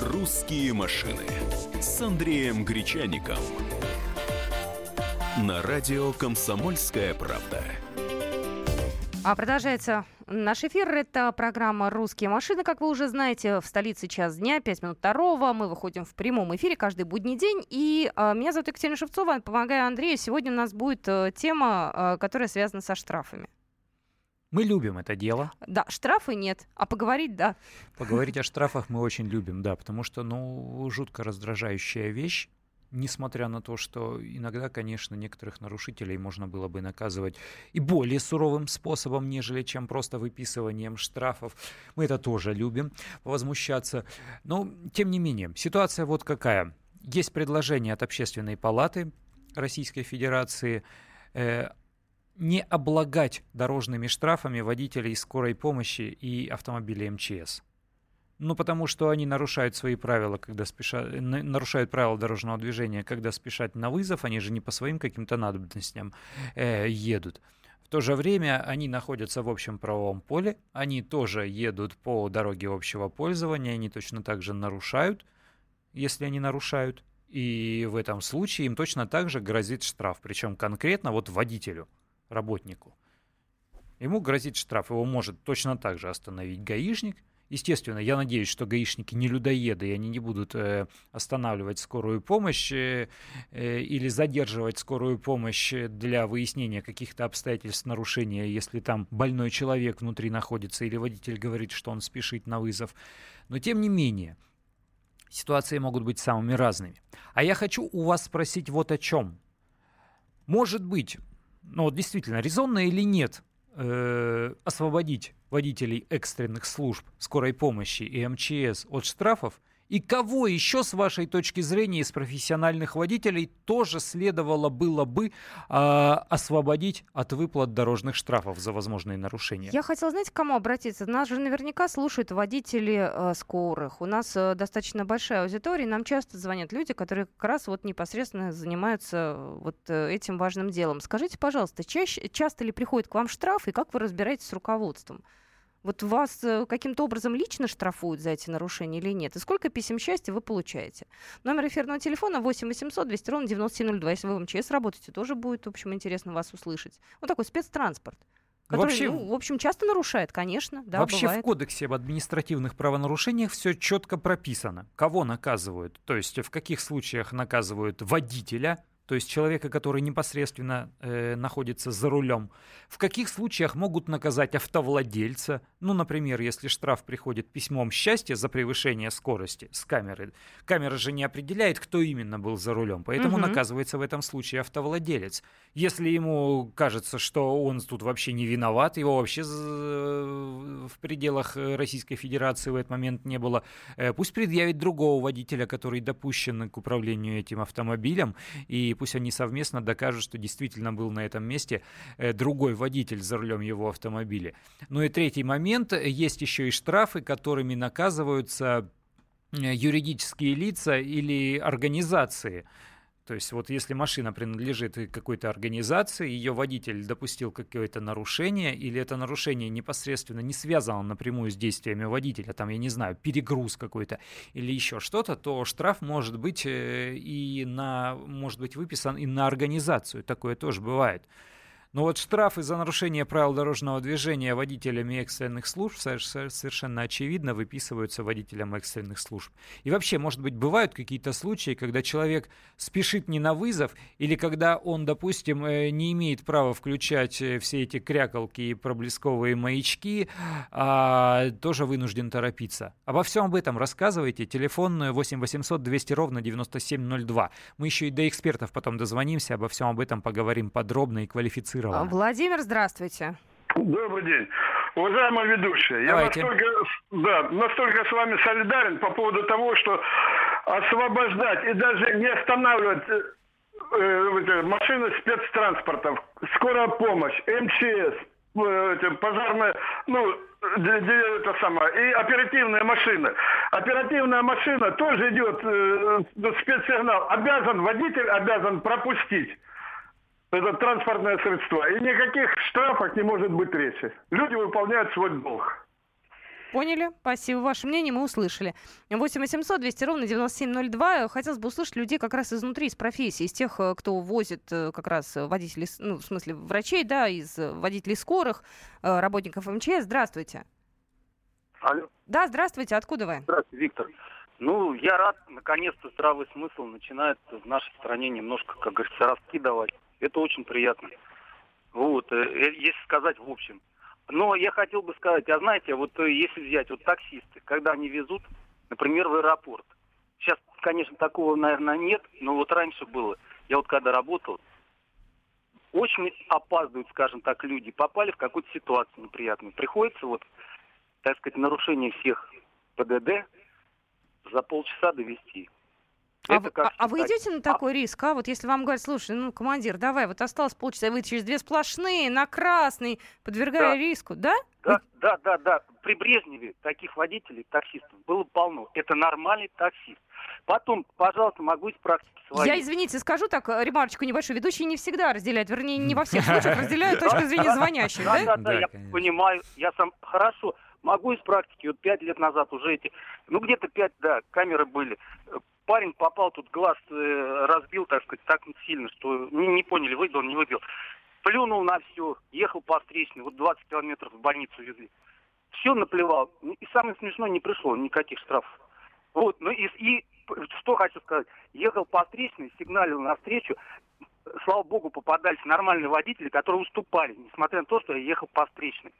«Русские машины» с Андреем Гречаником. На радио «Комсомольская правда». А продолжается наш эфир. Это программа «Русские машины». Как вы уже знаете, в столице час дня, 5 минут второго. Мы выходим в прямом эфире каждый будний день. И э, меня зовут Екатерина Шевцова, помогаю Андрею. Сегодня у нас будет э, тема, э, которая связана со штрафами. Мы любим это дело. Да, штрафы нет, а поговорить, да. Поговорить о штрафах мы очень любим, да, потому что, ну, жутко раздражающая вещь несмотря на то, что иногда, конечно, некоторых нарушителей можно было бы наказывать и более суровым способом, нежели чем просто выписыванием штрафов. Мы это тоже любим, возмущаться. Но, тем не менее, ситуация вот какая. Есть предложение от Общественной палаты Российской Федерации э, не облагать дорожными штрафами водителей скорой помощи и автомобилей МЧС. Ну, потому что они нарушают свои правила, когда спешат, нарушают правила дорожного движения, когда спешат на вызов, они же не по своим каким-то надобностям э, едут. В то же время они находятся в общем правовом поле, они тоже едут по дороге общего пользования, они точно так же нарушают, если они нарушают, и в этом случае им точно так же грозит штраф, причем конкретно вот водителю, работнику. Ему грозит штраф, его может точно так же остановить гаишник – Естественно, я надеюсь, что гаишники не людоеды, и они не будут э, останавливать скорую помощь э, э, или задерживать скорую помощь для выяснения каких-то обстоятельств нарушения, если там больной человек внутри находится или водитель говорит, что он спешит на вызов. Но тем не менее, ситуации могут быть самыми разными. А я хочу у вас спросить вот о чем. Может быть, ну действительно, резонно или нет э, освободить водителей экстренных служб скорой помощи и МЧС от штрафов и кого еще, с вашей точки зрения, из профессиональных водителей тоже следовало было бы э, освободить от выплат дорожных штрафов за возможные нарушения? Я хотела, знаете, к кому обратиться? Нас же наверняка слушают водители э, скорых. У нас э, достаточно большая аудитория, нам часто звонят люди, которые как раз вот непосредственно занимаются вот э, этим важным делом. Скажите, пожалуйста, чаще, часто ли приходит к вам штраф, и как вы разбираетесь с руководством? Вот вас э, каким-то образом лично штрафуют за эти нарушения или нет? И сколько писем счастья вы получаете? Номер эфирного телефона 8 800 200 ровно 9702. Если вы в МЧС работаете, тоже будет, в общем, интересно вас услышать. Вот такой спецтранспорт. Который, вообще, ну, в общем, часто нарушает, конечно. Да, вообще бывает. в кодексе об административных правонарушениях все четко прописано. Кого наказывают? То есть в каких случаях наказывают водителя, то есть человека, который непосредственно э, находится за рулем. В каких случаях могут наказать автовладельца? Ну, например, если штраф приходит письмом счастья за превышение скорости с камеры. Камера же не определяет, кто именно был за рулем, поэтому угу. наказывается в этом случае автовладелец. Если ему кажется, что он тут вообще не виноват, его вообще в пределах Российской Федерации в этот момент не было, э, пусть предъявит другого водителя, который допущен к управлению этим автомобилем, и пусть они совместно докажут, что действительно был на этом месте э, другой водитель за рулем его автомобиля. Ну и третий момент, есть еще и штрафы, которыми наказываются э, юридические лица или организации, то есть вот если машина принадлежит какой-то организации, ее водитель допустил какое-то нарушение, или это нарушение непосредственно не связано напрямую с действиями водителя, там, я не знаю, перегруз какой-то или еще что-то, то штраф может быть э, и на, может быть выписан и на организацию. Такое тоже бывает. Но вот штрафы за нарушение правил дорожного движения водителями экстренных служб совершенно очевидно выписываются водителям экстренных служб. И вообще, может быть, бывают какие-то случаи, когда человек спешит не на вызов, или когда он, допустим, э, не имеет права включать э, все эти крякалки и проблесковые маячки, а тоже вынужден торопиться. Обо всем об этом рассказывайте. Телефон 8 800 200 ровно 9702. Мы еще и до экспертов потом дозвонимся, обо всем об этом поговорим подробно и квалифицированно квалифицировано. Владимир, здравствуйте. Добрый день. Уважаемая ведущая, Давайте. я настолько, да, настолько с вами солидарен по поводу того, что освобождать и даже не останавливать э, э машины спецтранспортов, скорая помощь, МЧС, э, пожарная, ну, это самое, и оперативная машина. Оперативная машина тоже идет э, спецсигнал. Обязан, водитель обязан пропустить это транспортное средство. И никаких штрафов не может быть речи. Люди выполняют свой долг. Поняли. Спасибо. Ваше мнение мы услышали. 8 800 200 ровно 9702. Хотелось бы услышать людей как раз изнутри, из профессии, из тех, э, кто возит э, как раз водителей, ну, в смысле, врачей, да, из водителей скорых, работников МЧС. Здравствуйте. Алло. Да, здравствуйте. Откуда вы? Здравствуйте, Виктор. Ну, я рад, наконец-то здравый смысл начинает в нашей стране немножко, как говорится, раскидывать. Это очень приятно. Вот, если сказать в общем. Но я хотел бы сказать, а знаете, вот э, если взять вот таксисты, когда они везут, например, в аэропорт. Сейчас, конечно, такого, наверное, нет, но вот раньше было. Я вот когда работал, очень опаздывают, скажем так, люди, попали в какую-то ситуацию неприятную. Приходится вот, так сказать, нарушение всех ПДД за полчаса довести. А, вы, а, а вы идете на а такой а... риск, а? Вот если вам говорят, слушай, ну, командир, давай, вот осталось полчаса, вы через две сплошные, на красный, подвергая да. риску, да? Да, вы... да, да, да. При Брежневе таких водителей, таксистов было полно. Это нормальный таксист. Потом, пожалуйста, могу из практики своей. Я, извините, скажу так, э, ремарочку небольшую. Ведущие не всегда разделяют, вернее, не во всех случаях разделяют точку зрения звонящих, да? Да, да, я понимаю. Я сам хорошо могу из практики, вот пять лет назад уже эти, ну где-то пять, да, камеры были парень попал, тут глаз э, разбил, так сказать, так сильно, что не, не поняли, выбил, не выбил. Плюнул на все, ехал по встречной, вот 20 километров в больницу везли. Все наплевал. И самое смешное, не пришло никаких штрафов. Вот, ну и, и что хочу сказать. Ехал по встречной, сигналил навстречу. Слава богу, попадались нормальные водители, которые уступали, несмотря на то, что я ехал по встречной.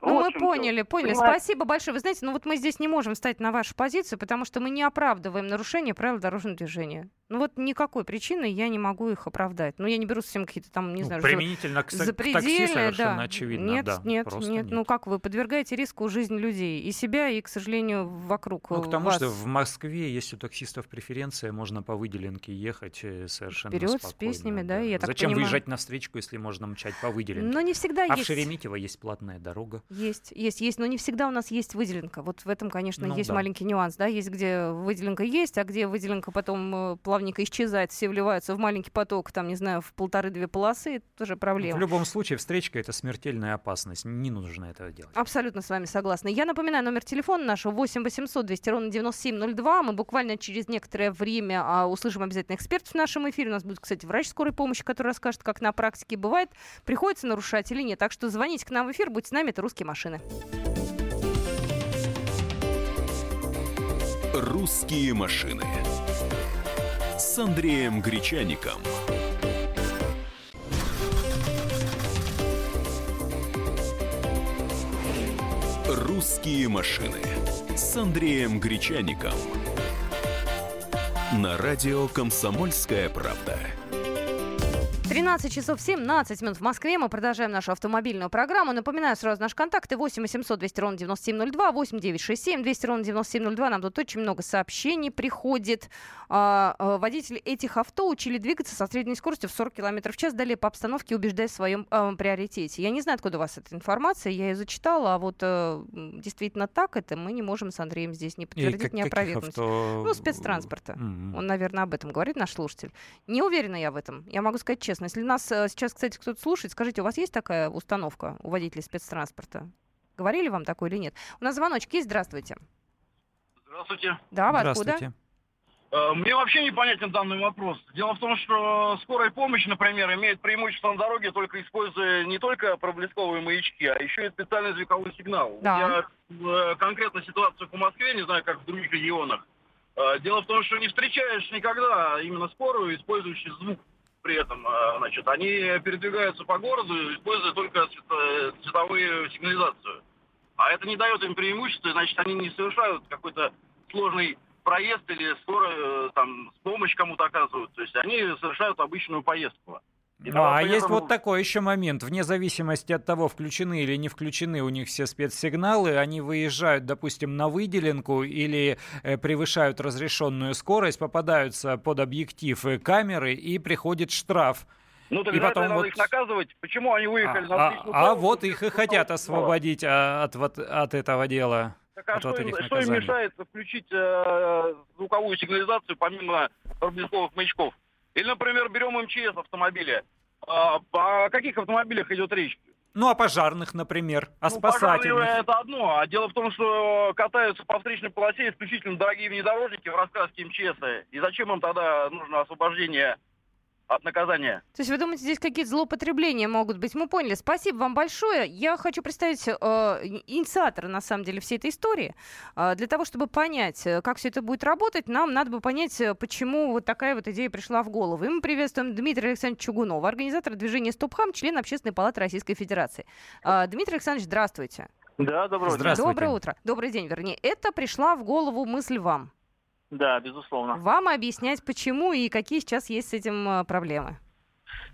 Ну, мы поняли, поняли. Понимаете? Спасибо большое. Вы знаете, ну вот мы здесь не можем встать на вашу позицию, потому что мы не оправдываем нарушение правил дорожного движения. Ну вот никакой причины я не могу их оправдать. Ну я не беру совсем какие-то там, не ну, знаю, применительно к, запредельные, к такси совершенно да. очевидно. Нет, да, нет, нет, нет. Ну как вы подвергаете риску жизнь людей и себя, и, к сожалению, вокруг Ну к тому, вас. что в Москве есть у таксистов преференция, можно по выделенке ехать э, совершенно Вперед спокойно. с песнями, да, да. я так Зачем понимаю... выезжать на встречку, если можно мчать по выделенке? Но не всегда а есть. А в Шереметьево есть платная дорога. Есть, есть, есть, но не всегда у нас есть выделенка. Вот в этом, конечно, ну, есть да. маленький нюанс, да, есть где выделенка есть, а где выделенка потом э, плавненько исчезает все вливаются в маленький поток, там, не знаю, в полторы-две полосы, это тоже проблема. В любом случае, встречка — это смертельная опасность. Не нужно этого делать. Абсолютно с вами согласна. Я напоминаю, номер телефона нашего 8 800 200 ровно 9702. Мы буквально через некоторое время а, услышим обязательно экспертов в нашем эфире. У нас будет, кстати, врач скорой помощи, который расскажет, как на практике бывает, приходится нарушать или нет. Так что звоните к нам в эфир, будьте с нами, это «Русские машины». «Русские машины» с Андреем Гречаником. «Русские машины» с Андреем Гречаником. На радио «Комсомольская правда». 13 часов 17 минут в Москве. Мы продолжаем нашу автомобильную программу. Напоминаю сразу наши контакты 8 800 200 ровно 9702, 8 967 200 ровно 9702. Нам тут очень много сообщений приходит. А, а, водители этих авто учили двигаться со средней скоростью в 40 км в час, далее по обстановке убеждая в своем а, приоритете. Я не знаю, откуда у вас эта информация, я ее зачитала, а вот а, действительно так это мы не можем с Андреем здесь не подтвердить, как, не опровергнуть. Авто... Ну, спецтранспорта. Mm-hmm. Он, наверное, об этом говорит, наш слушатель. Не уверена я в этом. Я могу сказать честно. Если нас э, сейчас, кстати, кто-то слушает, скажите, у вас есть такая установка у водителей спецтранспорта? Говорили вам такое или нет? У нас звоночек есть. Здравствуйте. Здравствуйте. Да, вы Здравствуйте. откуда? Э, мне вообще непонятен данный вопрос. Дело в том, что скорая помощь, например, имеет преимущество на дороге, только используя не только проблесковые маячки, а еще и специальный звуковой сигнал. Да. Я э, конкретно ситуацию по Москве, не знаю, как в других регионах. Дело в том, что не встречаешь никогда именно скорую, использующую звук при этом. Значит, они передвигаются по городу, используя только цветовую сигнализацию. А это не дает им преимущества, значит, они не совершают какой-то сложный проезд или скоро э, там помощь кому-то оказывают. То есть они совершают обычную поездку. Ну, а поэтому... есть вот такой еще момент. Вне зависимости от того, включены или не включены у них все спецсигналы, они выезжают, допустим, на выделенку или э, превышают разрешенную скорость, попадаются под объектив э, камеры и приходит штраф. Ну, тогда и потом надо вот... их наказывать. Почему они выехали а, на А, а вот их и хотят освободить а, от, от, от этого дела. Так а что, им, что им мешает включить э, звуковую сигнализацию помимо проблесковых маячков? Или, например, берем МЧС автомобиля. А, о каких автомобилях идет речь? Ну, а пожарных, например, а ну, спасательных? это одно. А дело в том, что катаются по встречной полосе исключительно дорогие внедорожники в раскраске МЧС. И зачем им тогда нужно освобождение от наказания. То есть вы думаете, здесь какие-то злоупотребления могут быть? Мы поняли. Спасибо вам большое. Я хочу представить э, инициатора, на самом деле, всей этой истории. Э, для того, чтобы понять, э, как все это будет работать, нам надо бы понять, э, почему вот такая вот идея пришла в голову. И мы приветствуем Дмитрия Александровича Чугунова, организатора движения «Стопхам», член Общественной палаты Российской Федерации. Э, Дмитрий Александрович, здравствуйте. Да, доброе утро. Доброе утро. Добрый день, вернее. Это пришла в голову мысль вам. Да, безусловно. Вам объяснять, почему и какие сейчас есть с этим э, проблемы.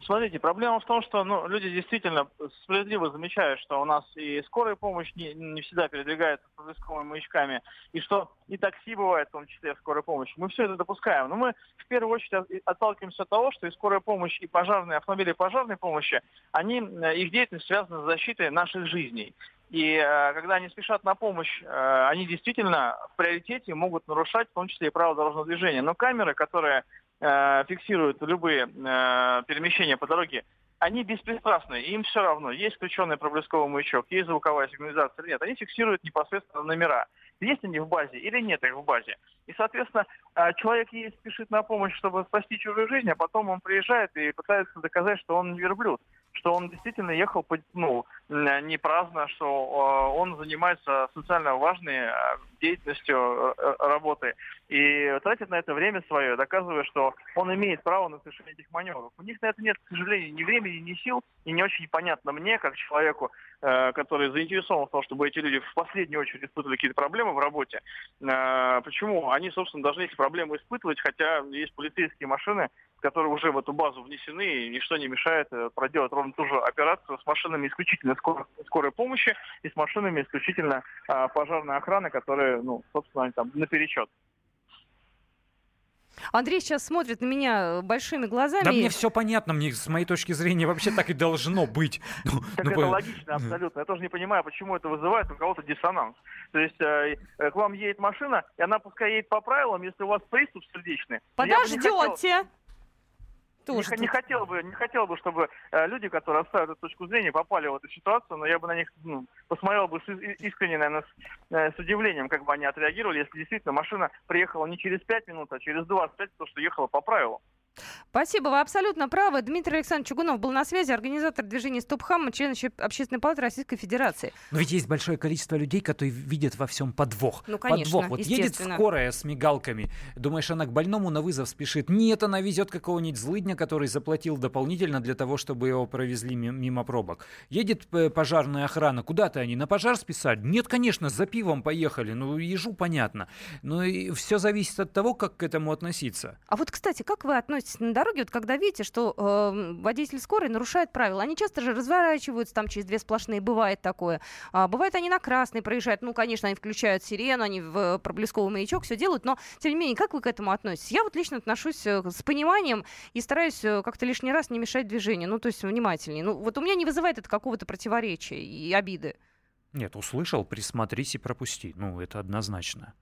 Смотрите, проблема в том, что ну, люди действительно справедливо замечают, что у нас и скорая помощь не, не всегда передвигается с проблесковыми маячками, и что и такси бывает, в том числе скорая помощь. Мы все это допускаем. Но мы в первую очередь отталкиваемся от того, что и скорая помощь, и пожарные автомобили пожарной помощи, они, э, их деятельность связана с защитой наших жизней. И э, когда они спешат на помощь, э, они действительно в приоритете могут нарушать, в том числе и право дорожного движения. Но камеры, которые э, фиксируют любые э, перемещения по дороге, они беспристрастны, им все равно, есть включенный проблесковый маячок, есть звуковая сигнализация или нет, они фиксируют непосредственно номера. Есть они в базе или нет их в базе. И, соответственно, э, человек ей спешит на помощь, чтобы спасти чужую жизнь, а потом он приезжает и пытается доказать, что он не верблюд что он действительно ехал ну, не праздно, что э, он занимается социально важной э, деятельностью э, работы и тратит на это время свое, доказывая, что он имеет право на совершение этих маневров. У них на это нет, к сожалению, ни времени, ни сил, и не очень понятно мне, как человеку, который заинтересован в том, чтобы эти люди в последнюю очередь испытывали какие-то проблемы в работе, почему они, собственно, должны эти проблемы испытывать, хотя есть полицейские машины, которые уже в эту базу внесены, и ничто не мешает э, проделать ровно ту же операцию с машинами исключительно скорой, скорой помощи и с машинами исключительно а, пожарной охраны, которые, ну, собственно, они там наперечет. Андрей сейчас смотрит на меня э, большими глазами. Да мне все понятно, мне с моей точки зрения вообще так и должно быть. Ну, так ну, это логично абсолютно. Я тоже не понимаю, почему это вызывает у кого-то диссонанс. То есть э, э, к вам едет машина, и она пускай едет по правилам, если у вас приступ сердечный. Подождете! Тоже. Не, не, хотел бы, не хотел бы, чтобы э, люди, которые оставят эту точку зрения, попали в эту ситуацию, но я бы на них ну, посмотрел бы с, искренне, наверное, с, э, с удивлением, как бы они отреагировали, если действительно машина приехала не через 5 минут, а через 25, то, что ехала по правилам. Спасибо, вы абсолютно правы. Дмитрий Александрович Чугунов был на связи, организатор движения «Стоп Хам», член Общественной палаты Российской Федерации. Но ведь есть большое количество людей, которые видят во всем подвох. Ну, конечно, подвох. Вот едет скорая с мигалками. Думаешь, она к больному на вызов спешит? Нет, она везет какого-нибудь злыдня, который заплатил дополнительно для того, чтобы его провезли мимо пробок. Едет э, пожарная охрана. Куда-то они? На пожар списать? Нет, конечно, за пивом поехали. Ну, ежу понятно. Но и все зависит от того, как к этому относиться. А вот, кстати, как вы относитесь относитесь на дороге, вот когда видите, что э, водитель скорой нарушает правила, они часто же разворачиваются там через две сплошные, бывает такое. А, бывает они на красный проезжают, ну, конечно, они включают сирену, они в проблесковый маячок все делают, но, тем не менее, как вы к этому относитесь? Я вот лично отношусь э, с пониманием и стараюсь э, как-то лишний раз не мешать движению, ну, то есть внимательнее. Ну, вот у меня не вызывает это какого-то противоречия и обиды. Нет, услышал, присмотрись и пропусти. Ну, это однозначно.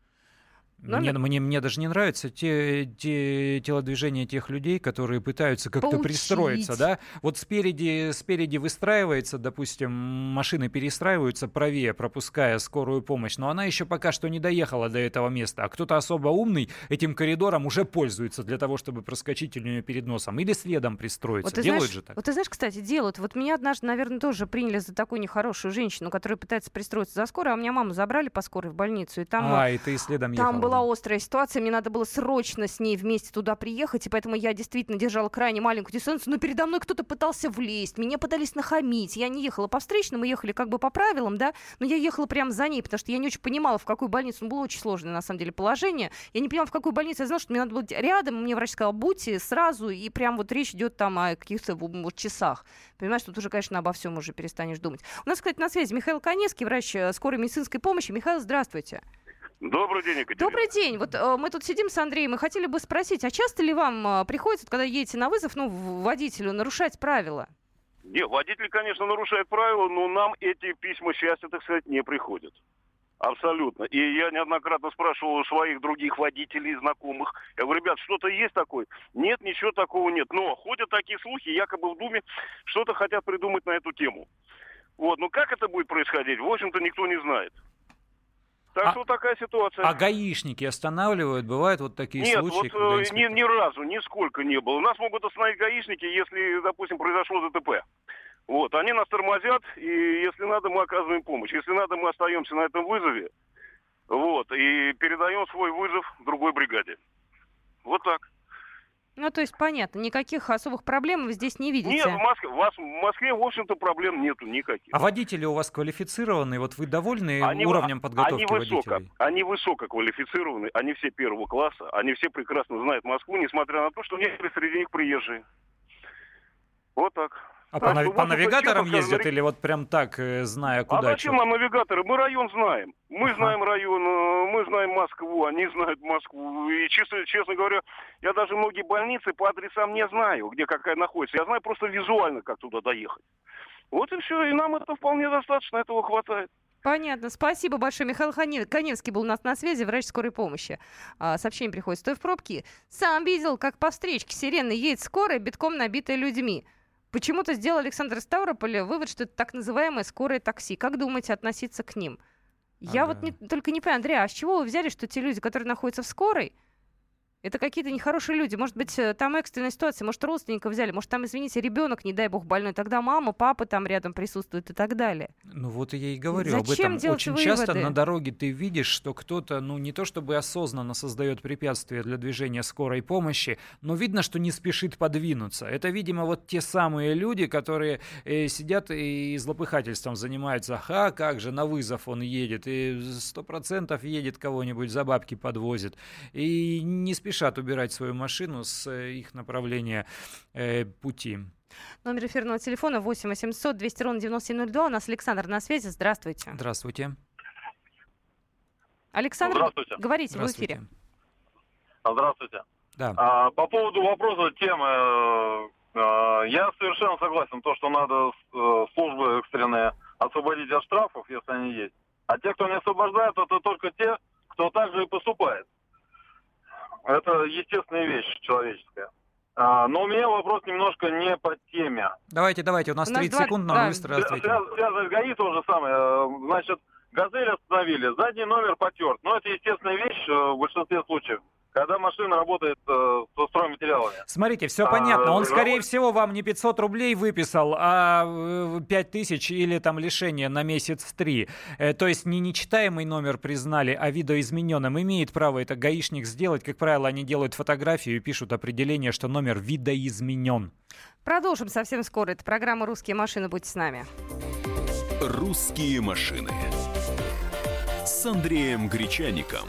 Мне, мне, мне даже не нравятся те, те телодвижения тех людей, которые пытаются как-то пристроиться, да? Вот спереди, спереди выстраивается, допустим, машины перестраиваются правее, пропуская скорую помощь, но она еще пока что не доехала до этого места, а кто-то особо умный этим коридором уже пользуется для того, чтобы проскочить у нее перед носом или следом пристроиться. Вот делают знаешь, же так. Вот ты знаешь, кстати, делают. Вот меня однажды, наверное, тоже приняли за такую нехорошую женщину, которая пытается пристроиться за скорой, а у меня маму забрали по скорой в больницу, и там... А, и ты следом там ехала была острая ситуация, мне надо было срочно с ней вместе туда приехать, и поэтому я действительно держала крайне маленькую дистанцию, но передо мной кто-то пытался влезть, меня пытались нахамить, я не ехала по встречным, мы ехали как бы по правилам, да, но я ехала прямо за ней, потому что я не очень понимала, в какую больницу, ну, было очень сложное, на самом деле, положение, я не понимала, в какую больницу, я знала, что мне надо быть рядом, мне врач сказал, будьте сразу, и прям вот речь идет там о каких-то вот, часах, понимаешь, тут уже, конечно, обо всем уже перестанешь думать. У нас, кстати, на связи Михаил Конецкий, врач э, скорой медицинской помощи. Михаил, здравствуйте. Добрый день, Екатерина. Добрый день. Вот э, мы тут сидим с Андреем и хотели бы спросить, а часто ли вам э, приходится, когда едете на вызов, ну, водителю, нарушать правила? Не, водитель, конечно, нарушает правила, но нам эти письма счастья, так сказать, не приходят. Абсолютно. И я неоднократно спрашивал у своих других водителей, знакомых. Я говорю, ребят, что-то есть такое? Нет, ничего такого нет. Но ходят такие слухи, якобы в Думе что-то хотят придумать на эту тему. Вот, ну как это будет происходить, в общем-то, никто не знает. Так а, что такая ситуация. А гаишники останавливают? Бывают вот такие Нет, случаи? Нет, вот э, ни, ни разу, нисколько не было. У нас могут остановить гаишники, если, допустим, произошло ДТП. Вот, они нас тормозят, и если надо, мы оказываем помощь. Если надо, мы остаемся на этом вызове. Вот, и передаем свой вызов другой бригаде. Вот так. Ну, то есть понятно, никаких особых проблем вы здесь не видите? Нет, в Москве, вас, в Москве в общем-то, проблем нету никаких. А водители у вас квалифицированные? Вот вы довольны они, уровнем подготовки они высоко, водителей? Они высоко квалифицированы, они все первого класса, они все прекрасно знают Москву, несмотря на то, что некоторые среди них приезжие. Вот так. А по, нав... по навигаторам ездят или вот прям так, э, зная, куда? А зачем нам навигаторы? Мы район знаем. Мы ага. знаем район, э, мы знаем Москву, они знают Москву. И честно, честно говоря, я даже многие больницы по адресам не знаю, где какая находится. Я знаю просто визуально, как туда доехать. Вот и все, и нам это вполне достаточно, этого хватает. Понятно. Спасибо большое. Михаил Коневский был у нас на связи, врач скорой помощи. А, сообщение приходит. Стой в пробке. Сам видел, как по встречке сирены едет скорая, битком набитая людьми. Почему-то сделал Александр Ставрополя вывод, что это так называемое скорое такси. Как думаете относиться к ним? Я ага. вот не, только не понимаю, Андрей, а с чего вы взяли, что те люди, которые находятся в скорой, это какие-то нехорошие люди. Может быть, э, там экстренная ситуация, может, родственников взяли, может, там, извините, ребенок, не дай бог, больной, тогда мама, папа там рядом присутствуют и так далее. Ну вот я и говорю Зачем об этом. Очень выводы? часто на дороге ты видишь, что кто-то, ну не то чтобы осознанно создает препятствия для движения скорой помощи, но видно, что не спешит подвинуться. Это, видимо, вот те самые люди, которые э, сидят и злопыхательством занимаются. Ха, как же, на вызов он едет, и сто процентов едет кого-нибудь за бабки подвозит. И не спешит спешат убирать свою машину с э, их направления э, пути. Номер эфирного телефона 8 800 200 ровно 9702. У нас Александр на связи. Здравствуйте. Здравствуйте. Александр, Здравствуйте. говорите Здравствуйте. в эфире. Здравствуйте. Да. А, по поводу вопроса темы, а, я совершенно согласен, то, что надо э, службы экстренные освободить от штрафов, если они есть. А те, кто не освобождает, это только те, кто также и поступает. Это естественная вещь человеческая. А, но у меня вопрос немножко не по теме. Давайте, давайте, у нас 30 у секунд, но да. быстро ответим. Связано с ГАИ то же самое. Э, значит, «Газель» остановили, задний номер потерт. Но это естественная вещь э, в большинстве случаев когда машина работает э, с стройматериалами. Смотрите, все а, понятно. Он, скорее работ... всего, вам не 500 рублей выписал, а 5 тысяч или там лишение на месяц три. Э, то есть не нечитаемый номер признали, а видоизмененным. Имеет право это гаишник сделать. Как правило, они делают фотографию и пишут определение, что номер видоизменен. Продолжим совсем скоро. Это программа «Русские машины». Будьте с нами. «Русские машины» с Андреем Гречаником.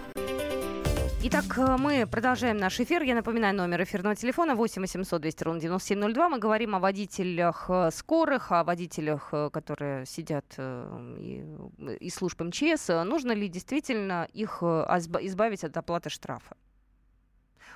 Итак, э, мы продолжаем наш эфир. Я напоминаю, номер эфирного телефона 8 800 200 ровно 9702. Мы говорим о водителях э, скорых, о водителях, э, которые сидят из служб МЧС. Нужно ли действительно их избавить от оплаты штрафа?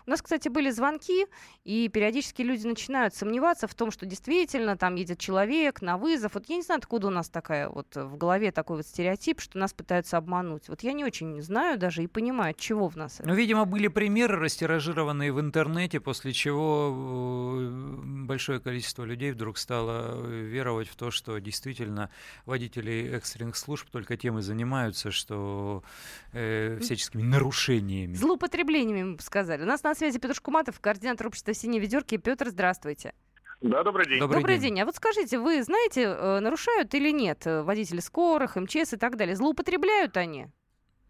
У нас, кстати, были звонки, и периодически люди начинают сомневаться в том, что действительно там едет человек на вызов. Вот я не знаю, откуда у нас такая вот в голове такой вот стереотип, что нас пытаются обмануть. Вот я не очень знаю даже и понимаю, от чего в нас это. Ну, видимо, были примеры, растиражированные в интернете, после чего э, большое количество людей вдруг стало веровать в то, что действительно водители экстренных служб только тем и занимаются, что э, всяческими нарушениями. Злоупотреблениями, мы бы сказали. У нас на связи Петр Шкуматов, координатор общества «Синие ведерки». Петр, здравствуйте. Да, добрый день. Добрый, добрый день. день. А вот скажите, вы знаете, э, нарушают или нет э, водители скорых, МЧС и так далее? Злоупотребляют они?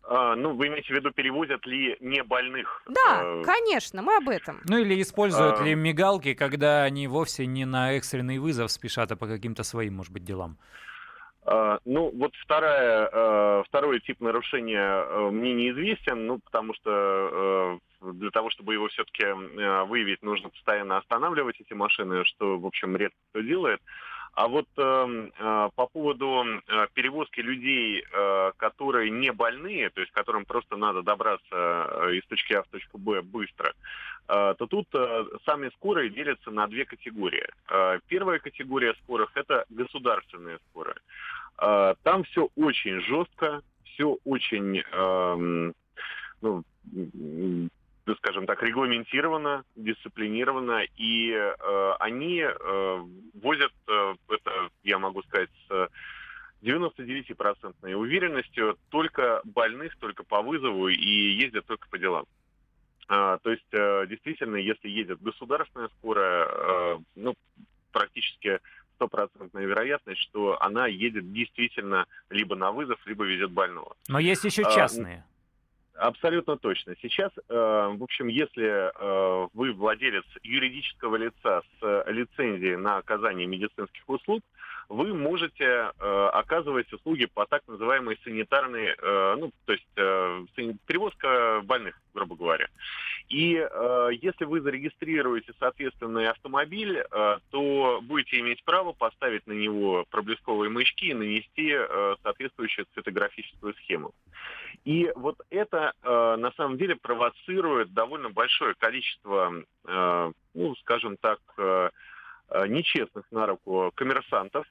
А, ну, вы имеете в виду, перевозят ли не больных? Да, а... конечно, мы об этом. Ну или используют а... ли мигалки, когда они вовсе не на экстренный вызов спешат, а по каким-то своим, может быть, делам? А, ну, вот вторая, а, второй тип нарушения а, мне неизвестен, ну, потому что для того, чтобы его все-таки выявить, нужно постоянно останавливать эти машины, что, в общем, редко кто делает. А вот э, э, по поводу э, перевозки людей, э, которые не больные, то есть которым просто надо добраться э, из точки А в точку Б быстро, э, то тут э, сами скорые делятся на две категории. Э, первая категория скорых – это государственные скорые. Э, там все очень жестко, все очень... Э, ну, скажем так, регламентировано, дисциплинировано, и э, они э, возят, э, это я могу сказать, с 99% уверенностью только больных, только по вызову и ездят только по делам. А, то есть, э, действительно, если едет государственная скорая, э, ну, практически стопроцентная вероятность, что она едет действительно либо на вызов, либо везет больного. Но есть еще а, частные. А, Абсолютно точно. Сейчас, э, в общем, если э, вы владелец юридического лица с лицензией на оказание медицинских услуг, вы можете э, оказывать услуги по так называемой санитарной, э, ну, то есть э, перевозка больных, грубо говоря. И э, если вы зарегистрируете соответственный автомобиль, э, то будете иметь право поставить на него проблесковые маячки и нанести э, соответствующую цветографическую схему. И вот это э, на самом деле провоцирует довольно большое количество, э, ну, скажем так, э, э нечестных на руку коммерсантов,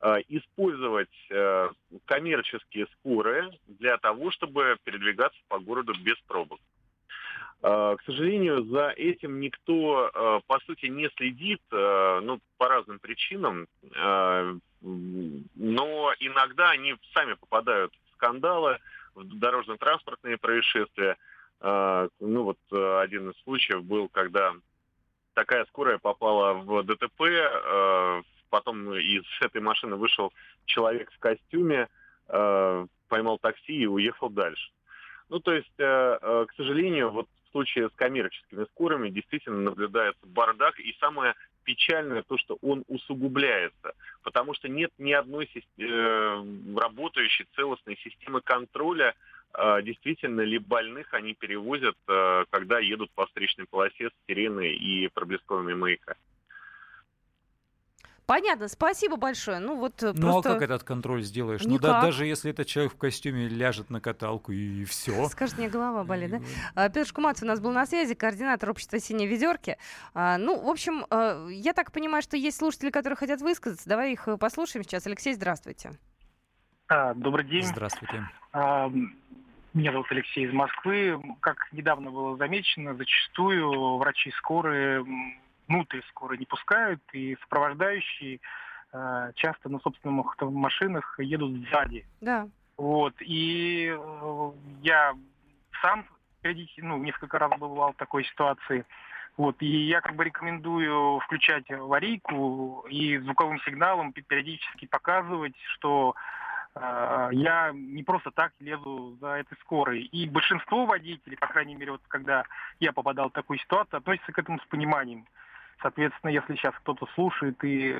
э, использовать э, коммерческие скорые для того, чтобы передвигаться по городу без пробок. К сожалению, за этим никто, по сути, не следит, ну, по разным причинам, но иногда они сами попадают в скандалы, дорожно-транспортные происшествия. А, ну вот э, один из случаев был, когда такая скорая попала в ДТП, э, потом из этой машины вышел человек в костюме, э, поймал такси и уехал дальше. Ну, то есть, к сожалению, вот случае с коммерческими скорыми действительно наблюдается бардак, и самое печальное то, что он усугубляется, потому что нет ни одной э, работающей целостной системы контроля, э, действительно ли больных они перевозят, э, когда едут по встречной полосе с сиреной и проблесковыми маяками. Понятно, спасибо большое. Ну вот просто... Ну а как этот контроль сделаешь? Никак. Ну да, даже если этот человек в костюме ляжет на каталку и все. Скажет, мне голова болит, да? А, Петр Шкуматов у нас был на связи, координатор общества «Синие ведерки». А, ну, в общем, а, я так понимаю, что есть слушатели, которые хотят высказаться. Давай их послушаем сейчас. Алексей, здравствуйте. А, добрый день. Здравствуйте. А, меня зовут Алексей из Москвы. Как недавно было замечено, зачастую врачи скорые внутрь скоро не пускают, и сопровождающие э, часто на собственных машинах едут сзади. Да. Вот, и э, я сам ну, несколько раз бывал в такой ситуации. Вот, и я как бы рекомендую включать аварийку и звуковым сигналом периодически показывать, что э, я не просто так лезу за этой скорой. И большинство водителей, по крайней мере, вот когда я попадал в такую ситуацию, относятся к этому с пониманием. Соответственно, если сейчас кто-то слушает и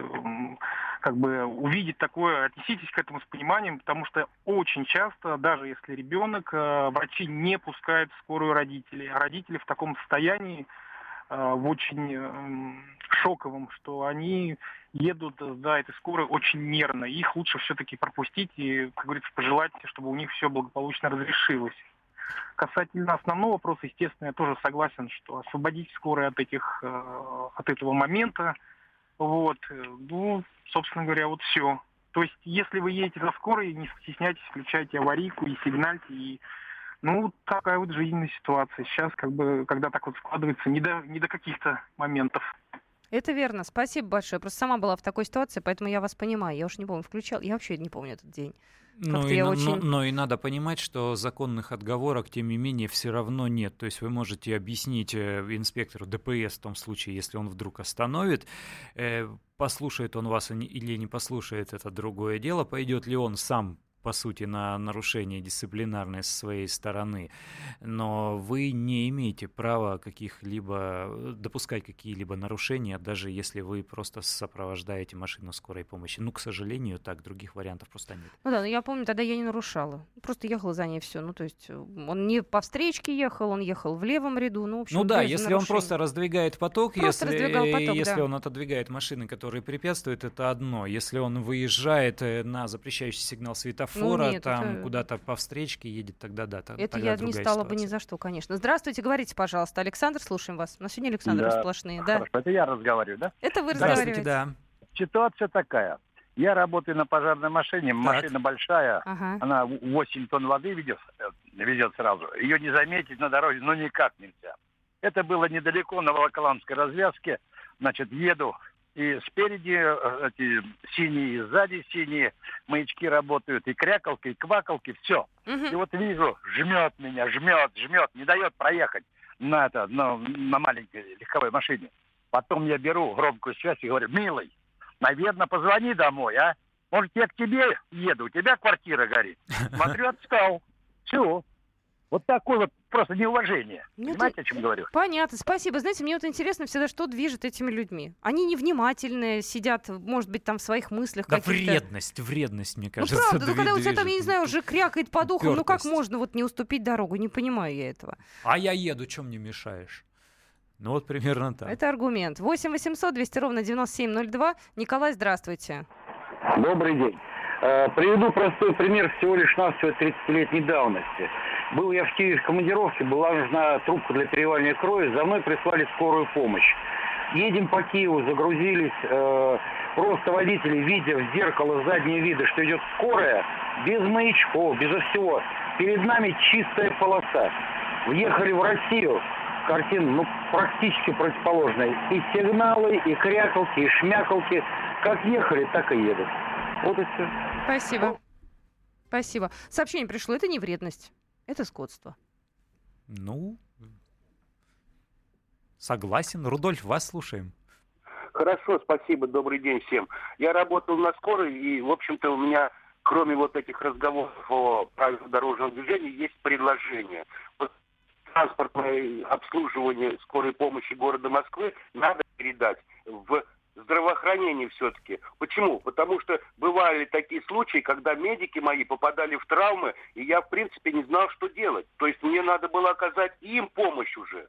как бы увидит такое, отнеситесь к этому с пониманием, потому что очень часто, даже если ребенок, э, врачи не пускают скорую родителей, а родители в таком состоянии, э, в очень шоковом, что они едут за этой скорой очень нервно. Их лучше все-таки пропустить и, как говорится, пожелать, чтобы у них все благополучно разрешилось. Касательно основного вопроса, естественно, я тоже согласен, что освободить скорые от, этих, э, от этого момента, вот, ну, собственно говоря, вот все. То есть, если вы едете за скорой, не стесняйтесь, включайте аварийку и сигнальте, и ну, такая вот жизненная ситуация. Сейчас, как бы, когда так вот складывается, не до, не до каких-то моментов. Это верно. Спасибо большое. Просто сама была в такой ситуации, поэтому я вас понимаю. Я уж не помню, включал. Я вообще не помню этот день. Но и, очень... но, но и надо понимать, что законных отговорок, тем не менее, все равно нет. То есть вы можете объяснить э, инспектору ДПС в том случае, если он вдруг остановит, э, послушает он вас или не послушает, это другое дело. Пойдет ли он сам по сути, на нарушение дисциплинарное со своей стороны, но вы не имеете права каких-либо допускать какие-либо нарушения, даже если вы просто сопровождаете машину скорой помощи. Ну, к сожалению, так, других вариантов просто нет. Ну да, но я помню, тогда я не нарушала. просто ехал за ней все. Ну, то есть он не по встречке ехал, он ехал в левом ряду. Ну, в общем, ну да, если нарушений. он просто раздвигает поток, просто если, поток, если да. он отодвигает машины, которые препятствуют, это одно. Если он выезжает на запрещающий сигнал светофора, ну, нет, там это... куда-то по встречке едет, тогда да. Это тогда я не стала ситуация. бы ни за что, конечно. Здравствуйте, говорите, пожалуйста. Александр, слушаем вас. У нас сегодня Александр да. сплошные, да? Хорошо, это я разговариваю, да? Это вы разговариваете. да. Ситуация такая. Я работаю на пожарной машине, так. машина большая, ага. она 8 тонн воды ведет, э, везет сразу. Ее не заметить на дороге, ну никак нельзя. Это было недалеко, на Волоколамской развязке. Значит, еду, и спереди э, эти синие, и сзади синие маячки работают, и крякалки, и квакалки, все. Угу. И вот вижу, жмет меня, жмет, жмет, не дает проехать на, это, на, на маленькой легковой машине. Потом я беру громкую связь и говорю, милый, наверное, позвони домой, а? Может, я к тебе еду, у тебя квартира горит. Смотрю, отстал. Все. Вот такое вот просто неуважение. Нет, Понимаете, о чем говорю? Понятно, спасибо. Знаете, мне вот интересно всегда, что движет этими людьми. Они невнимательные, сидят, может быть, там в своих мыслях да вредность, вредность, мне кажется. Ну, правда, ну, когда у тебя там, я не знаю, уже крякает по духу, ну как можно вот не уступить дорогу? Не понимаю я этого. А я еду, чем мне мешаешь? Ну вот примерно так. Это аргумент. 8 800 200 ровно 9702. Николай, здравствуйте. Добрый день. Э, приведу простой пример всего лишь навсего 30-летней давности. Был я в Киеве в командировке, была нужна трубка для переливания крови, за мной прислали скорую помощь. Едем по Киеву, загрузились, э, просто водители, видя в зеркало задние виды, что идет скорая, без маячков, без всего. Перед нами чистая полоса. Въехали в Россию, картина ну, практически противоположная. И сигналы, и крякалки, и шмякалки. Как ехали, так и едут. Вот и все. Спасибо. Спасибо. Сообщение пришло. Это не вредность. Это скотство. Ну, согласен. Рудольф, вас слушаем. Хорошо, спасибо, добрый день всем. Я работал на скорой, и, в общем-то, у меня, кроме вот этих разговоров о правилах дорожного движения, есть предложение. Вот транспортное обслуживание скорой помощи города Москвы надо передать в здравоохранение все-таки. Почему? Потому что бывали такие случаи, когда медики мои попадали в травмы, и я, в принципе, не знал, что делать. То есть мне надо было оказать им помощь уже.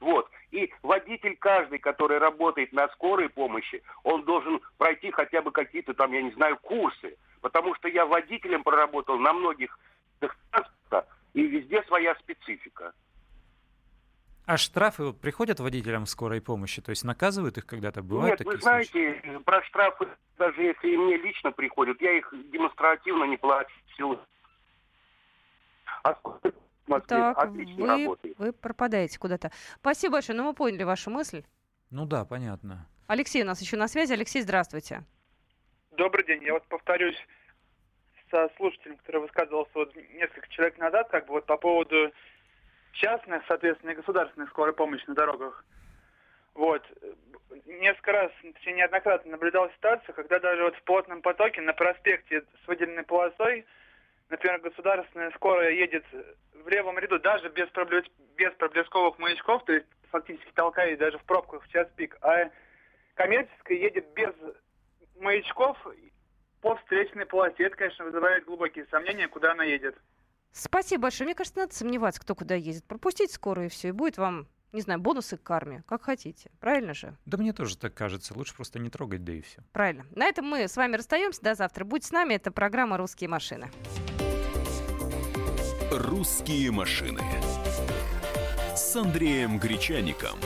Вот. И водитель каждый, который работает на скорой помощи, он должен пройти хотя бы какие-то там, я не знаю, курсы. Потому что я водителем проработал на многих транспорта, и везде своя специфика. А штрафы приходят водителям скорой помощи? То есть наказывают их когда-то? Бывают Нет, такие вы знаете, случаи? про штрафы, даже если и мне лично приходят, я их демонстративно не плачу. А так, вы, вы пропадаете куда-то. Спасибо большое, ну мы поняли вашу мысль. Ну да, понятно. Алексей у нас еще на связи. Алексей, здравствуйте. Добрый день. Я вот повторюсь со слушателем, который высказывался вот несколько человек назад, как бы вот по поводу частных, соответственно, и государственных скорой помощи на дорогах. Вот. Несколько раз, точнее, неоднократно наблюдал ситуацию, когда даже вот в плотном потоке на проспекте с выделенной полосой, например, государственная скорая едет в левом ряду даже без, проблес... без проблесковых маячков, то есть фактически толкает даже в пробках в час пик, а коммерческая едет без маячков по встречной полосе. Это, конечно, вызывает глубокие сомнения, куда она едет. Спасибо большое. Мне кажется, надо сомневаться, кто куда ездит. Пропустите скорую и все, и будет вам, не знаю, бонусы к карме, как хотите. Правильно же? Да мне тоже так кажется. Лучше просто не трогать, да и все. Правильно. На этом мы с вами расстаемся. До завтра. Будь с нами. Это программа «Русские машины». «Русские машины» с Андреем Гречаником.